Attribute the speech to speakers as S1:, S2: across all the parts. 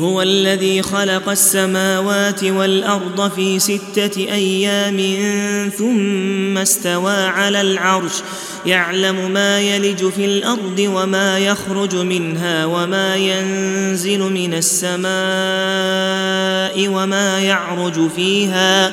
S1: هو الذي خلق السماوات والارض في سته ايام ثم استوى على العرش يعلم ما يلج في الارض وما يخرج منها وما ينزل من السماء وما يعرج فيها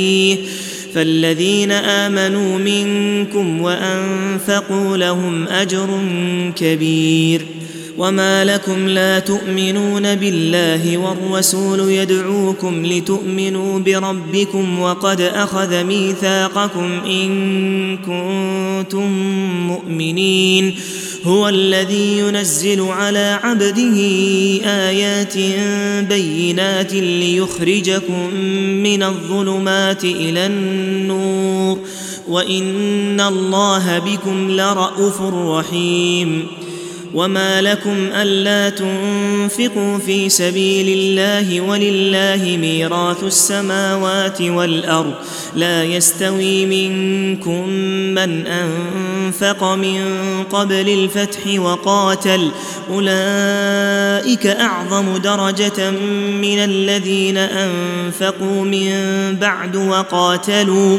S1: فيه فالذين امنوا منكم وانفقوا لهم اجر كبير وما لكم لا تؤمنون بالله والرسول يدعوكم لتؤمنوا بربكم وقد اخذ ميثاقكم ان كنتم مؤمنين هو الذي ينزل على عبده ايات بينات ليخرجكم من الظلمات الى النور وان الله بكم لرءوف رحيم وما لكم الا تنفقوا في سبيل الله ولله ميراث السماوات والارض لا يستوي منكم من انفق من قبل الفتح وقاتل اولئك اعظم درجه من الذين انفقوا من بعد وقاتلوا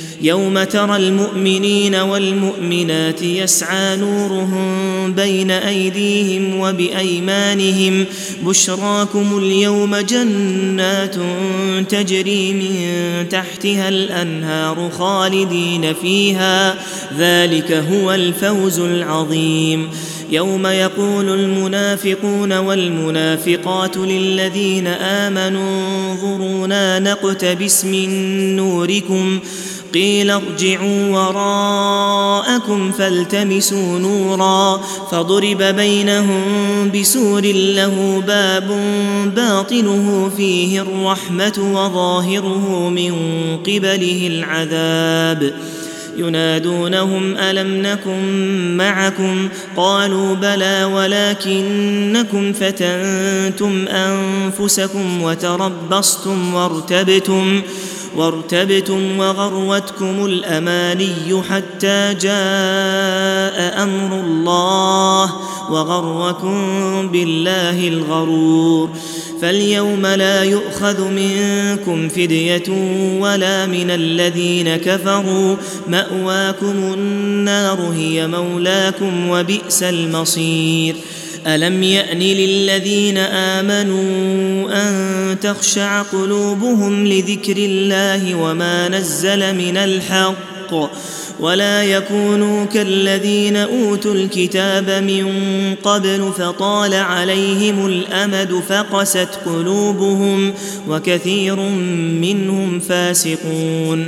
S1: يوم ترى المؤمنين والمؤمنات يسعى نورهم بين ايديهم وبايمانهم بشراكم اليوم جنات تجري من تحتها الانهار خالدين فيها ذلك هو الفوز العظيم يوم يقول المنافقون والمنافقات للذين امنوا انظرونا نقتبس من نوركم قيل ارجعوا وراءكم فالتمسوا نورا فضرب بينهم بسور له باب باطنه فيه الرحمه وظاهره من قبله العذاب ينادونهم الم نكن معكم قالوا بلى ولكنكم فتنتم انفسكم وتربصتم وارتبتم وارتبتم وغروتكم الاماني حتى جاء امر الله وغركم بالله الغرور فاليوم لا يؤخذ منكم فديه ولا من الذين كفروا ماواكم النار هي مولاكم وبئس المصير الم يان للذين امنوا ان تخشع قلوبهم لذكر الله وما نزل من الحق ولا يكونوا كالذين اوتوا الكتاب من قبل فطال عليهم الامد فقست قلوبهم وكثير منهم فاسقون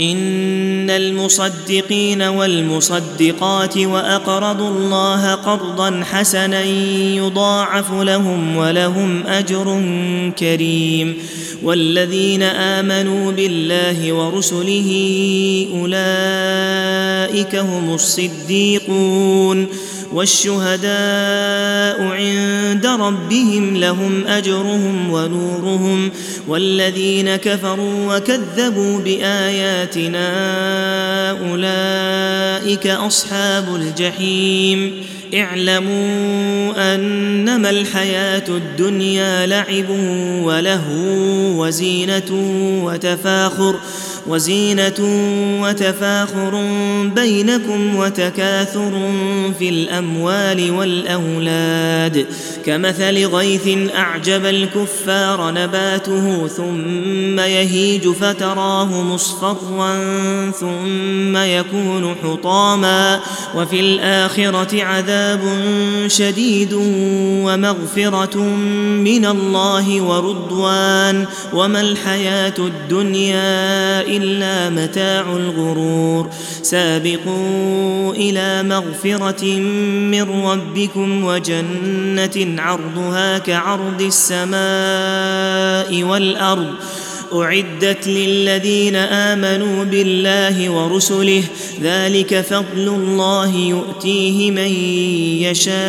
S1: ان المصدقين والمصدقات واقرضوا الله قرضا حسنا يضاعف لهم ولهم اجر كريم والذين امنوا بالله ورسله اولئك هم الصديقون والشهداء عند ربهم لهم اجرهم ونورهم والذين كفروا وكذبوا بايات آياتنا أولئك أصحاب الجحيم اعلموا أنما الحياة الدنيا لعب وله وزينة وتفاخر ۖ وزينه وتفاخر بينكم وتكاثر في الاموال والاولاد كمثل غيث اعجب الكفار نباته ثم يهيج فتراه مصفرا ثم يكون حطاما وفي الاخره عذاب شديد ومغفره من الله ورضوان وما الحياه الدنيا إلا متاع الغرور سابقوا إلى مغفرة من ربكم وجنة عرضها كعرض السماء والأرض اعدت للذين امنوا بالله ورسله ذلك فضل الله يؤتيه من يشاء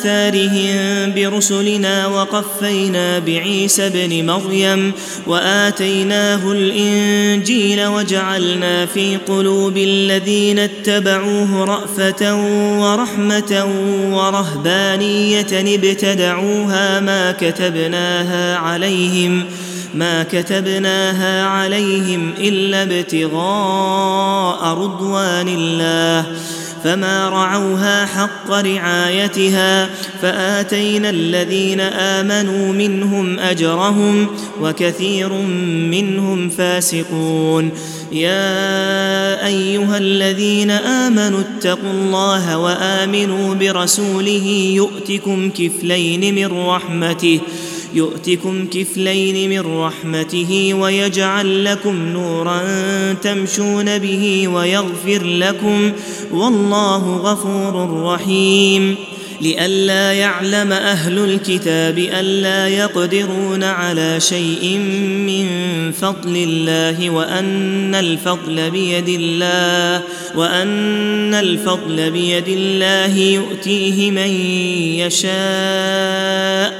S1: آثارهم برسلنا وقفينا بعيسى ابن مريم وآتيناه الإنجيل وجعلنا في قلوب الذين اتبعوه رأفة ورحمة ورهبانية ابتدعوها ما كتبناها عليهم ما كتبناها عليهم إلا ابتغاء رضوان الله فما رعوها حق رعايتها فاتينا الذين امنوا منهم اجرهم وكثير منهم فاسقون يا ايها الذين امنوا اتقوا الله وامنوا برسوله يؤتكم كفلين من رحمته يؤتكم كفلين من رحمته ويجعل لكم نورا تمشون به ويغفر لكم والله غفور رحيم لئلا يعلم اهل الكتاب الا يقدرون على شيء من فضل الله وان الفضل بيد الله وان الفضل بيد الله يؤتيه من يشاء